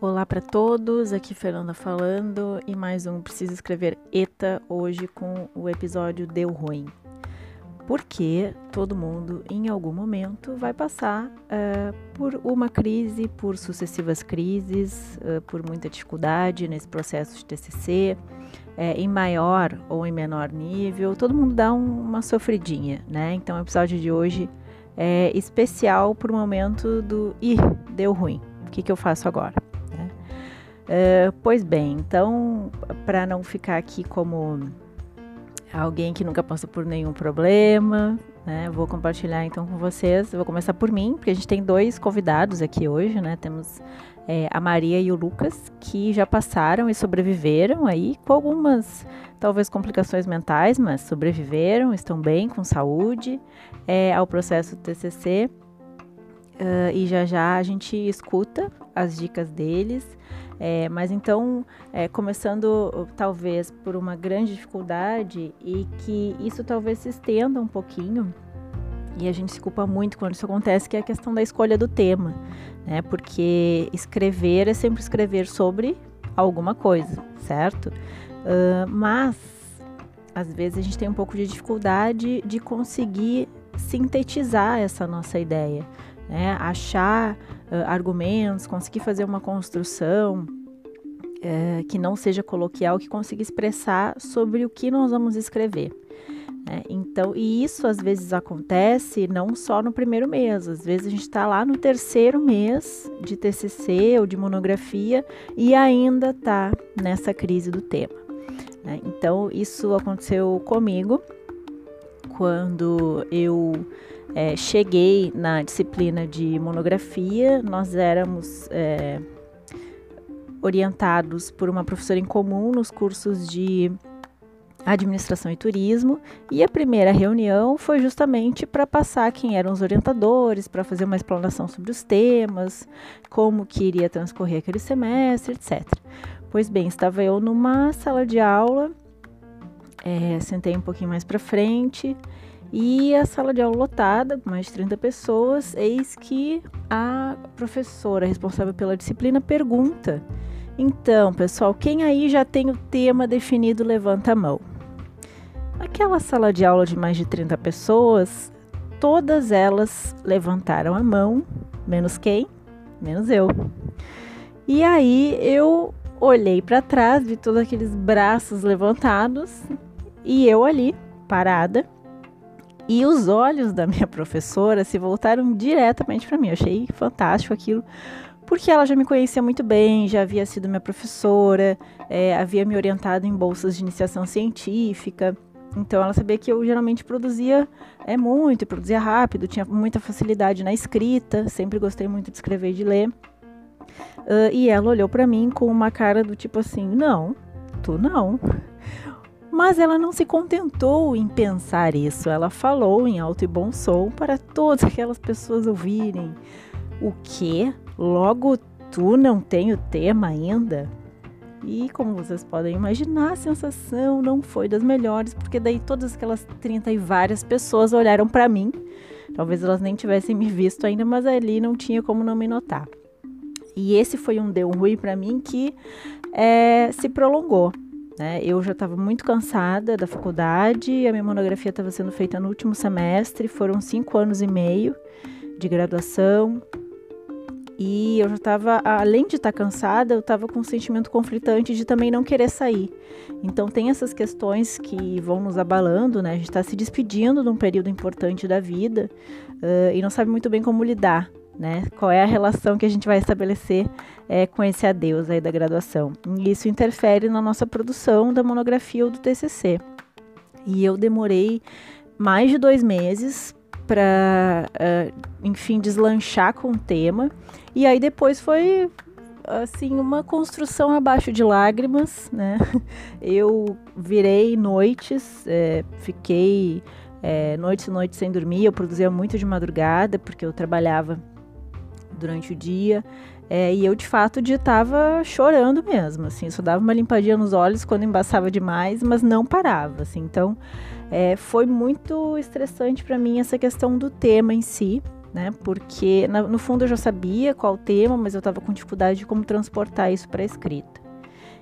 Olá para todos, aqui Fernanda falando e mais um Preciso Escrever ETA hoje com o episódio Deu Ruim. Porque todo mundo em algum momento vai passar uh, por uma crise, por sucessivas crises, uh, por muita dificuldade nesse processo de TCC, é, em maior ou em menor nível, todo mundo dá um, uma sofridinha, né? Então o episódio de hoje é especial por o momento do ih, deu ruim, o que, que eu faço agora? Uh, pois bem, então, para não ficar aqui como alguém que nunca passou por nenhum problema, né, vou compartilhar então com vocês. Vou começar por mim, porque a gente tem dois convidados aqui hoje, né? Temos é, a Maria e o Lucas, que já passaram e sobreviveram aí com algumas, talvez, complicações mentais, mas sobreviveram, estão bem, com saúde, é, ao processo TCC. Uh, e já já a gente escuta as dicas deles. É, mas então, é, começando talvez por uma grande dificuldade e que isso talvez se estenda um pouquinho, e a gente se culpa muito quando isso acontece, que é a questão da escolha do tema, né? Porque escrever é sempre escrever sobre alguma coisa, certo? Uh, mas às vezes a gente tem um pouco de dificuldade de conseguir sintetizar essa nossa ideia né? achar uh, argumentos, conseguir fazer uma construção que não seja coloquial, que consiga expressar sobre o que nós vamos escrever. Né? Então, e isso às vezes acontece não só no primeiro mês, às vezes a gente está lá no terceiro mês de TCC ou de monografia e ainda está nessa crise do tema. Né? Então, isso aconteceu comigo quando eu é, cheguei na disciplina de monografia, nós éramos é, orientados por uma professora em comum nos cursos de administração e turismo, e a primeira reunião foi justamente para passar quem eram os orientadores, para fazer uma explanação sobre os temas, como que iria transcorrer aquele semestre, etc. Pois bem, estava eu numa sala de aula, é, sentei um pouquinho mais para frente e a sala de aula lotada, mais de 30 pessoas, eis que a professora responsável pela disciplina pergunta: Então, pessoal, quem aí já tem o tema definido, levanta a mão. Aquela sala de aula de mais de 30 pessoas, todas elas levantaram a mão, menos quem? Menos eu. E aí eu olhei para trás, vi todos aqueles braços levantados e eu ali, parada e os olhos da minha professora se voltaram diretamente para mim. Eu achei fantástico aquilo, porque ela já me conhecia muito bem, já havia sido minha professora, é, havia me orientado em bolsas de iniciação científica. Então ela sabia que eu geralmente produzia é muito, produzia rápido, tinha muita facilidade na escrita, sempre gostei muito de escrever e de ler. Uh, e ela olhou para mim com uma cara do tipo assim: não, tu não. Mas ela não se contentou em pensar isso, ela falou em alto e bom som para todas aquelas pessoas ouvirem. O que? Logo tu não tem o tema ainda? E como vocês podem imaginar, a sensação não foi das melhores, porque daí todas aquelas 30 e várias pessoas olharam para mim. Talvez elas nem tivessem me visto ainda, mas ali não tinha como não me notar. E esse foi um deu ruim para mim que é, se prolongou. Né? Eu já estava muito cansada da faculdade, a minha monografia estava sendo feita no último semestre, foram cinco anos e meio de graduação. E eu já estava, além de estar tá cansada, eu estava com um sentimento conflitante de também não querer sair. Então tem essas questões que vão nos abalando, né? A gente está se despedindo de um período importante da vida uh, e não sabe muito bem como lidar né? Qual é a relação que a gente vai estabelecer é, com esse adeus aí da graduação? E isso interfere na nossa produção da monografia ou do TCC. E eu demorei mais de dois meses para, uh, é, enfim, deslanchar com o tema. E aí depois foi assim uma construção abaixo de lágrimas, né? Eu virei noites, é, fiquei é, noites e noites sem dormir. Eu produzia muito de madrugada porque eu trabalhava durante o dia. É, e eu, de fato, estava chorando mesmo, assim, só dava uma limpadinha nos olhos quando embaçava demais, mas não parava, assim. Então, é, foi muito estressante para mim essa questão do tema em si, né? Porque, na, no fundo, eu já sabia qual o tema, mas eu estava com dificuldade de como transportar isso para a escrita.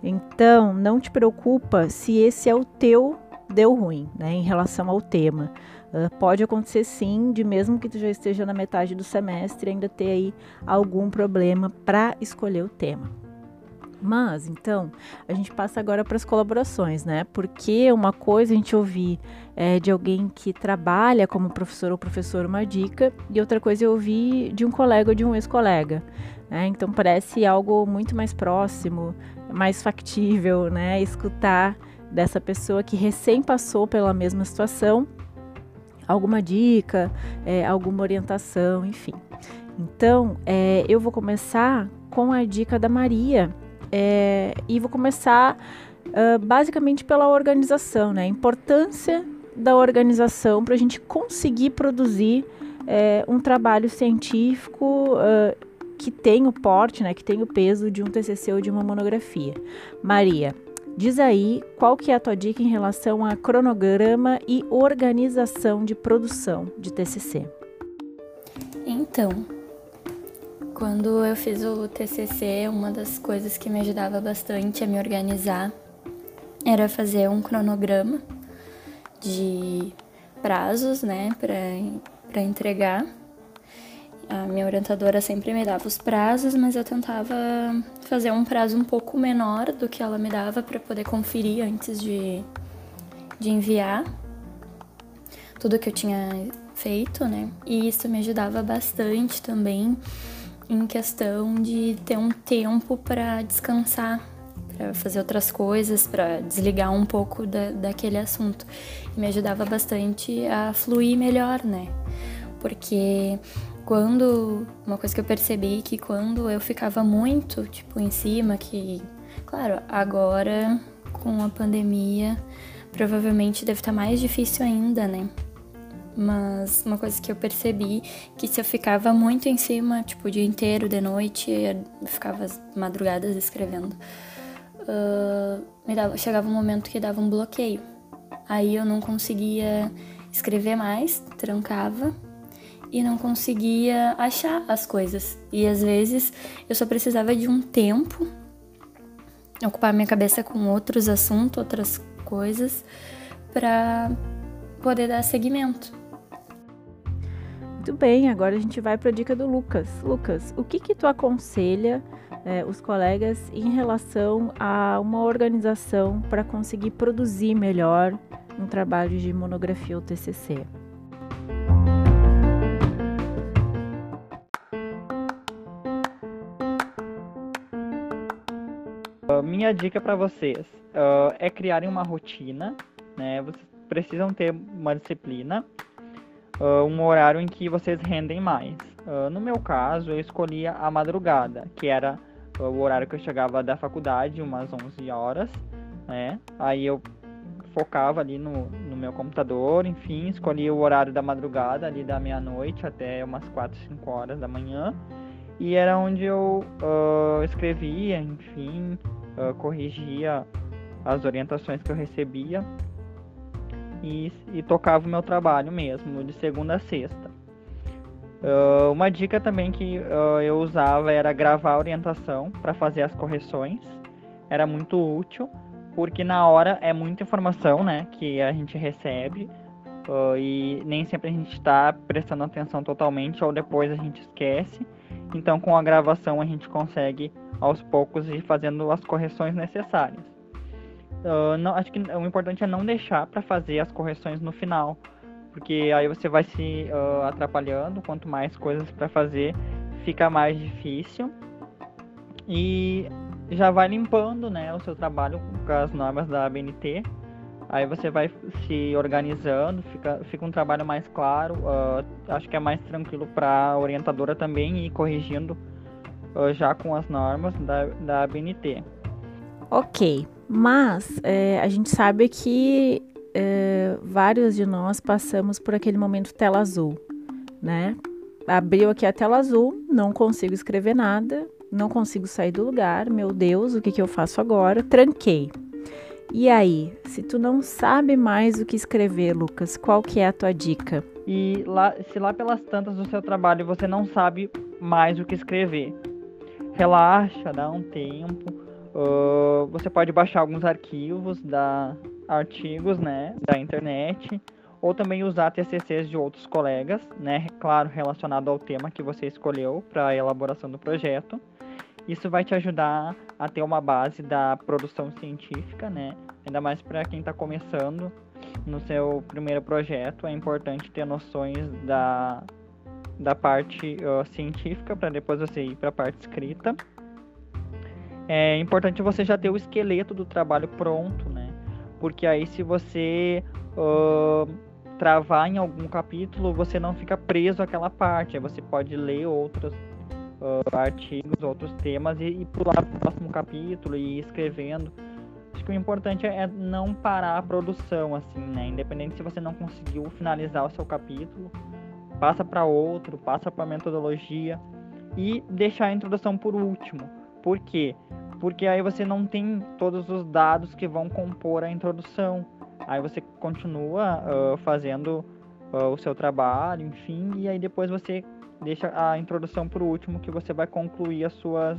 Então, não te preocupa se esse é o teu deu ruim, né, em relação ao tema. Uh, pode acontecer sim, de mesmo que tu já esteja na metade do semestre, ainda ter aí algum problema para escolher o tema. Mas, então, a gente passa agora para as colaborações, né? Porque uma coisa a gente ouvir é, de alguém que trabalha como professor ou professor uma dica, e outra coisa eu ouvi de um colega ou de um ex-colega. Né? Então, parece algo muito mais próximo, mais factível, né? Escutar dessa pessoa que recém passou pela mesma situação alguma dica, é, alguma orientação, enfim. Então, é, eu vou começar com a dica da Maria é, e vou começar uh, basicamente pela organização, né? A importância da organização para a gente conseguir produzir é, um trabalho científico uh, que tem o porte, né? Que tem o peso de um TCC ou de uma monografia. Maria, Diz aí qual que é a tua dica em relação a cronograma e organização de produção de TCC. Então, quando eu fiz o TCC, uma das coisas que me ajudava bastante a me organizar era fazer um cronograma de prazos, né, para entregar a minha orientadora sempre me dava os prazos, mas eu tentava fazer um prazo um pouco menor do que ela me dava para poder conferir antes de, de enviar tudo que eu tinha feito, né? E isso me ajudava bastante também em questão de ter um tempo para descansar, para fazer outras coisas, para desligar um pouco da, daquele assunto. E me ajudava bastante a fluir melhor, né? Porque quando uma coisa que eu percebi que quando eu ficava muito tipo em cima que claro agora com a pandemia provavelmente deve estar mais difícil ainda né? Mas uma coisa que eu percebi que se eu ficava muito em cima tipo o dia inteiro de noite eu ficava madrugadas escrevendo uh, dava, chegava um momento que dava um bloqueio. Aí eu não conseguia escrever mais trancava e não conseguia achar as coisas. E às vezes eu só precisava de um tempo, ocupar minha cabeça com outros assuntos, outras coisas, para poder dar seguimento. Muito bem, agora a gente vai para a dica do Lucas. Lucas, o que que tu aconselha é, os colegas em relação a uma organização para conseguir produzir melhor um trabalho de monografia ou TCC? Minha dica para vocês uh, é criarem uma rotina, né? Vocês precisam ter uma disciplina, uh, um horário em que vocês rendem mais. Uh, no meu caso, eu escolhia a madrugada, que era o horário que eu chegava da faculdade, umas 11 horas, né? Aí eu focava ali no, no meu computador, enfim, escolhia o horário da madrugada, ali da meia-noite até umas 4, 5 horas da manhã. E era onde eu uh, escrevia, enfim, uh, corrigia as orientações que eu recebia e, e, tocava o meu trabalho mesmo, de segunda a sexta. Uh, uma dica também que uh, eu usava era gravar a orientação para fazer as correções. Era muito útil, porque na hora é muita informação né, que a gente recebe uh, e nem sempre a gente está prestando atenção totalmente ou depois a gente esquece. Então, com a gravação, a gente consegue aos poucos e fazendo as correções necessárias. Uh, não, acho que o importante é não deixar para fazer as correções no final, porque aí você vai se uh, atrapalhando. Quanto mais coisas para fazer, fica mais difícil e já vai limpando, né, o seu trabalho com as normas da ABNT. Aí você vai se organizando, fica, fica um trabalho mais claro. Uh, acho que é mais tranquilo para a orientadora também ir corrigindo já com as normas da, da ABNT. Ok, mas é, a gente sabe que é, vários de nós passamos por aquele momento tela azul, né? abriu aqui a tela azul, não consigo escrever nada, não consigo sair do lugar, meu Deus, o que, que eu faço agora? Tranquei. E aí, se tu não sabe mais o que escrever, Lucas, qual que é a tua dica? E lá, se lá pelas tantas do seu trabalho você não sabe mais o que escrever, relaxa, dá um tempo. Uh, você pode baixar alguns arquivos da artigos, né, da internet, ou também usar TCCs de outros colegas, né, claro, relacionado ao tema que você escolheu para a elaboração do projeto. Isso vai te ajudar a ter uma base da produção científica, né? Ainda mais para quem está começando no seu primeiro projeto, é importante ter noções da, da parte científica para depois você ir para a parte escrita. É importante você já ter o esqueleto do trabalho pronto, né? Porque aí se você travar em algum capítulo, você não fica preso àquela parte. Aí você pode ler outros artigos, outros temas e, e pular para o próximo capítulo e ir escrevendo. Acho que o importante é não parar a produção, assim, né? Independente se você não conseguiu finalizar o seu capítulo, passa para outro, passa para metodologia e deixar a introdução por último. Por quê? Porque aí você não tem todos os dados que vão compor a introdução. Aí você continua uh, fazendo uh, o seu trabalho, enfim, e aí depois você deixa a introdução o último que você vai concluir as suas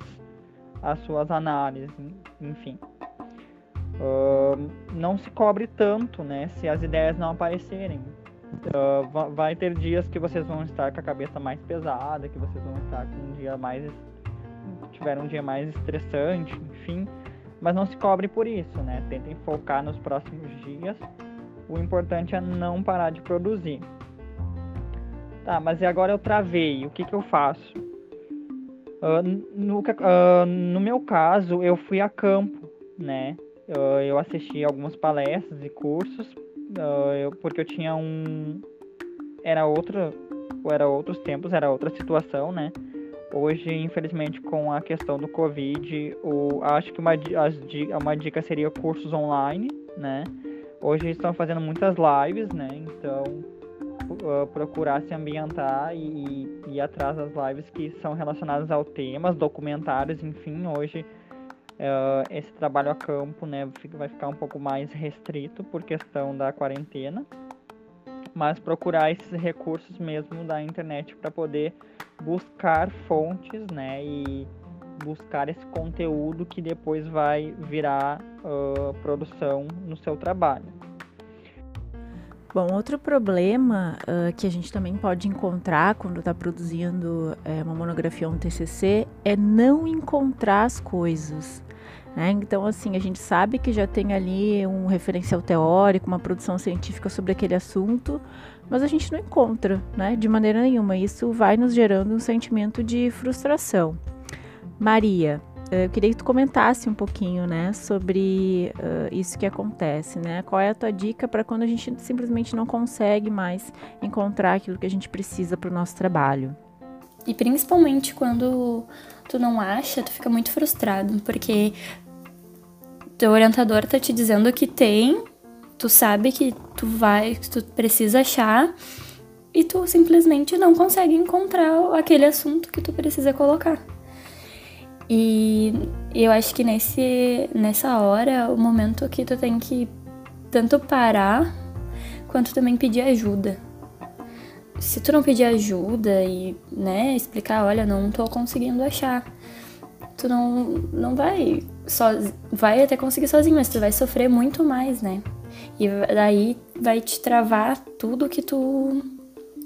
as suas análises, enfim. Uh, não se cobre tanto, né, se as ideias não aparecerem. Uh, vai ter dias que vocês vão estar com a cabeça mais pesada, que vocês vão estar com um dia mais tiver um dia mais estressante, enfim, mas não se cobre por isso, né? Tentem focar nos próximos dias. O importante é não parar de produzir. Tá, mas e agora eu travei, o que, que eu faço? Uh, no, uh, no meu caso, eu fui a campo, né? Eu assisti algumas palestras e cursos, eu, porque eu tinha um... Era outra... Era outros tempos, era outra situação, né? Hoje, infelizmente, com a questão do Covid, o, acho que uma, as, uma dica seria cursos online, né? Hoje estão fazendo muitas lives, né? Então, uh, procurar se ambientar e, e ir atrás das lives que são relacionadas ao tema, documentários, enfim, hoje uh, esse trabalho a campo né, vai ficar um pouco mais restrito por questão da quarentena, mas procurar esses recursos mesmo da internet para poder buscar fontes né, e buscar esse conteúdo que depois vai virar uh, produção no seu trabalho. Bom, outro problema uh, que a gente também pode encontrar quando está produzindo é, uma monografia ou um TCC é não encontrar as coisas. Né? Então, assim, a gente sabe que já tem ali um referencial teórico, uma produção científica sobre aquele assunto, mas a gente não encontra, né? De maneira nenhuma. Isso vai nos gerando um sentimento de frustração. Maria, eu queria que tu comentasse um pouquinho, né, sobre uh, isso que acontece, né? Qual é a tua dica para quando a gente simplesmente não consegue mais encontrar aquilo que a gente precisa para o nosso trabalho? E principalmente quando tu não acha, tu fica muito frustrado, porque teu orientador tá te dizendo que tem, tu sabe que tu vai, que tu precisa achar, e tu simplesmente não consegue encontrar aquele assunto que tu precisa colocar. E eu acho que nesse, nessa hora, o momento que tu tem que tanto parar quanto também pedir ajuda. Se tu não pedir ajuda e, né, explicar, olha, não tô conseguindo achar, tu não, não vai só vai até conseguir sozinho, mas tu vai sofrer muito mais, né? E daí vai te travar tudo que tu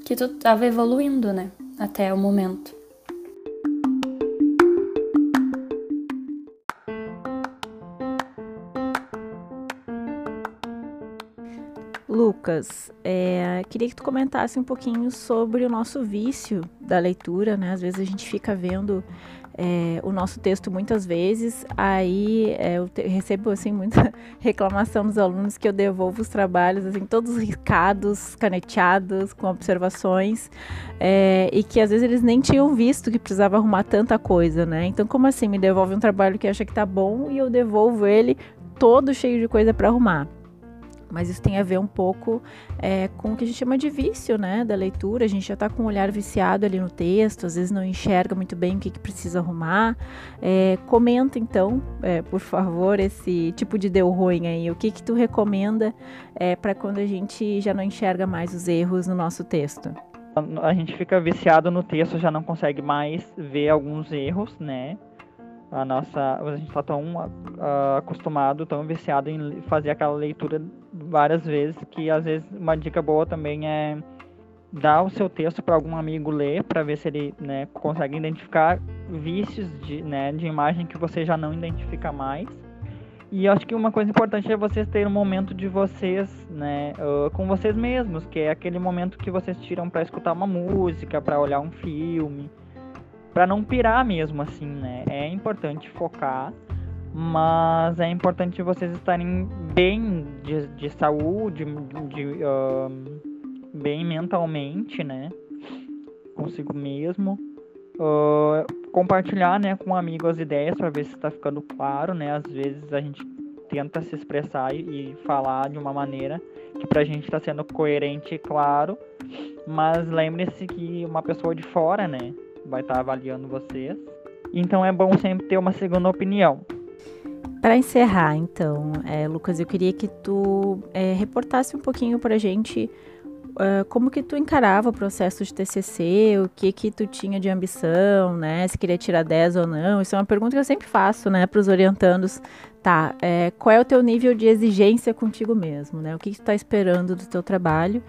que tu tava evoluindo, né, até o momento. Lucas, é, queria que tu comentasse um pouquinho sobre o nosso vício da leitura, né? Às vezes a gente fica vendo é, o nosso texto muitas vezes, aí é, eu, te, recebo assim muita reclamação dos alunos que eu devolvo os trabalhos assim todos riscados, caneteados, com observações, é, e que às vezes eles nem tinham visto que precisava arrumar tanta coisa, né? Então como assim me devolve um trabalho que acha que tá bom e eu devolvo ele todo cheio de coisa para arrumar? Mas isso tem a ver um pouco é, com o que a gente chama de vício, né, da leitura. A gente já está com o olhar viciado ali no texto, às vezes não enxerga muito bem o que, que precisa arrumar. É, comenta então, é, por favor, esse tipo de deu ruim aí. O que que tu recomenda é, para quando a gente já não enxerga mais os erros no nosso texto? A gente fica viciado no texto, já não consegue mais ver alguns erros, né? a nossa a gente está tão uh, acostumado tão viciado em fazer aquela leitura várias vezes que às vezes uma dica boa também é dar o seu texto para algum amigo ler para ver se ele né, consegue identificar vícios de, né, de imagem que você já não identifica mais e acho que uma coisa importante é vocês terem um momento de vocês, né, uh, com vocês mesmos, que é aquele momento que vocês tiram para escutar uma música, para olhar um filme, para não pirar mesmo, assim, né? É importante focar, mas é importante vocês estarem bem de, de saúde, de, uh, bem mentalmente, né? Consigo mesmo. Uh, compartilhar, né, com um as ideias para ver se está ficando claro, né? Às vezes a gente tenta se expressar e, e falar de uma maneira que pra gente está sendo coerente e claro, mas lembre-se que uma pessoa de fora, né, vai estar tá avaliando vocês. Então é bom sempre ter uma segunda opinião. Para encerrar, então, é, Lucas, eu queria que tu é, reportasse um pouquinho para a gente uh, como que tu encarava o processo de TCC, o que que tu tinha de ambição, né? Se queria tirar 10 ou não. Isso é uma pergunta que eu sempre faço, né, para os orientandos. Tá, é, qual é o teu nível de exigência contigo mesmo, né? O que, que tu está esperando do teu trabalho?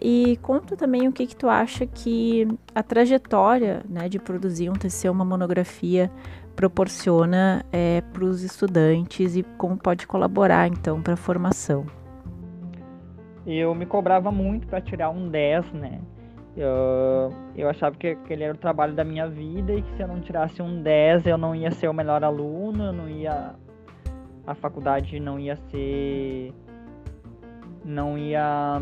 E conta também o que, que tu acha que a trajetória né, de produzir um TCC, uma monografia, proporciona é, para os estudantes e como pode colaborar, então, para a formação eu me cobrava muito para tirar um 10, né? Eu, eu achava que aquele era o trabalho da minha vida e que se eu não tirasse um 10 eu não ia ser o melhor aluno, eu não ia. A faculdade não ia ser. Não ia.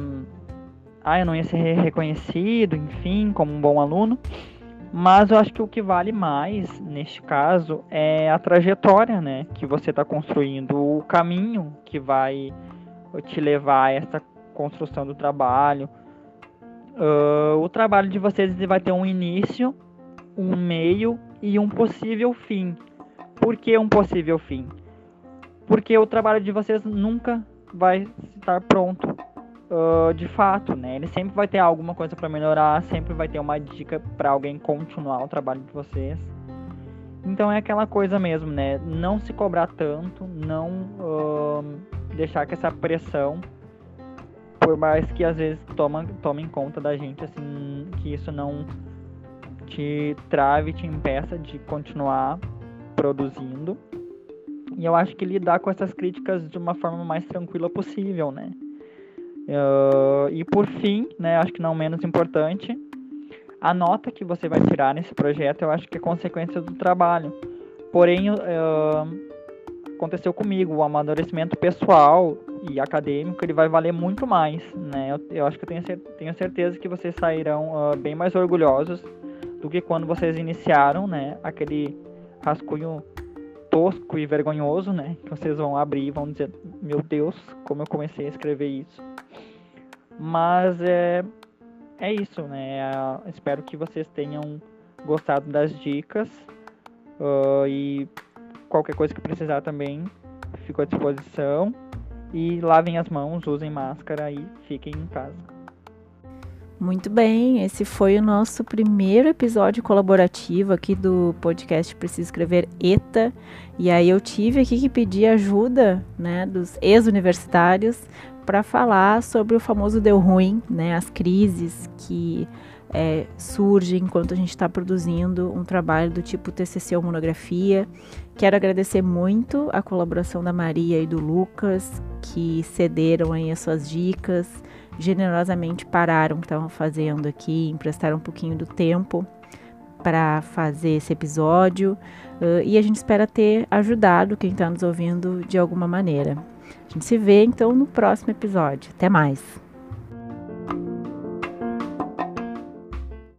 Ah, eu não ia ser reconhecido, enfim, como um bom aluno. Mas eu acho que o que vale mais neste caso é a trajetória, né? Que você está construindo, o caminho que vai te levar a essa construção do trabalho. Uh, o trabalho de vocês vai ter um início, um meio e um possível fim. Por que um possível fim? Porque o trabalho de vocês nunca vai estar pronto uh, de fato, né? Ele sempre vai ter alguma coisa para melhorar, sempre vai ter uma dica para alguém continuar o trabalho de vocês. Então é aquela coisa mesmo, né? Não se cobrar tanto, não uh, deixar que essa pressão por mais que às vezes toma, tomem conta da gente, assim, que isso não te trave, te impeça de continuar produzindo. E eu acho que lidar com essas críticas de uma forma mais tranquila possível, né? Uh, e por fim, né, acho que não menos importante, a nota que você vai tirar nesse projeto eu acho que é consequência do trabalho. Porém, uh, aconteceu comigo, o amadurecimento pessoal e acadêmico ele vai valer muito mais, né? Eu, eu acho que eu tenho, tenho certeza que vocês sairão uh, bem mais orgulhosos do que quando vocês iniciaram, né? Aquele rascunho tosco e vergonhoso, né? Que vocês vão abrir e vão dizer, meu Deus, como eu comecei a escrever isso. Mas é, é isso, né? Uh, espero que vocês tenham gostado das dicas uh, e qualquer coisa que precisar também fico à disposição. E lavem as mãos, usem máscara e fiquem em casa. Muito bem, esse foi o nosso primeiro episódio colaborativo aqui do podcast Preciso Escrever ETA. E aí eu tive aqui que pedir ajuda né, dos ex-universitários para falar sobre o famoso deu ruim, né, as crises que é, surgem enquanto a gente está produzindo um trabalho do tipo TCC ou monografia. Quero agradecer muito a colaboração da Maria e do Lucas, que cederam aí as suas dicas, generosamente pararam o que estavam fazendo aqui, emprestaram um pouquinho do tempo para fazer esse episódio uh, e a gente espera ter ajudado quem está nos ouvindo de alguma maneira. A gente se vê então no próximo episódio. Até mais!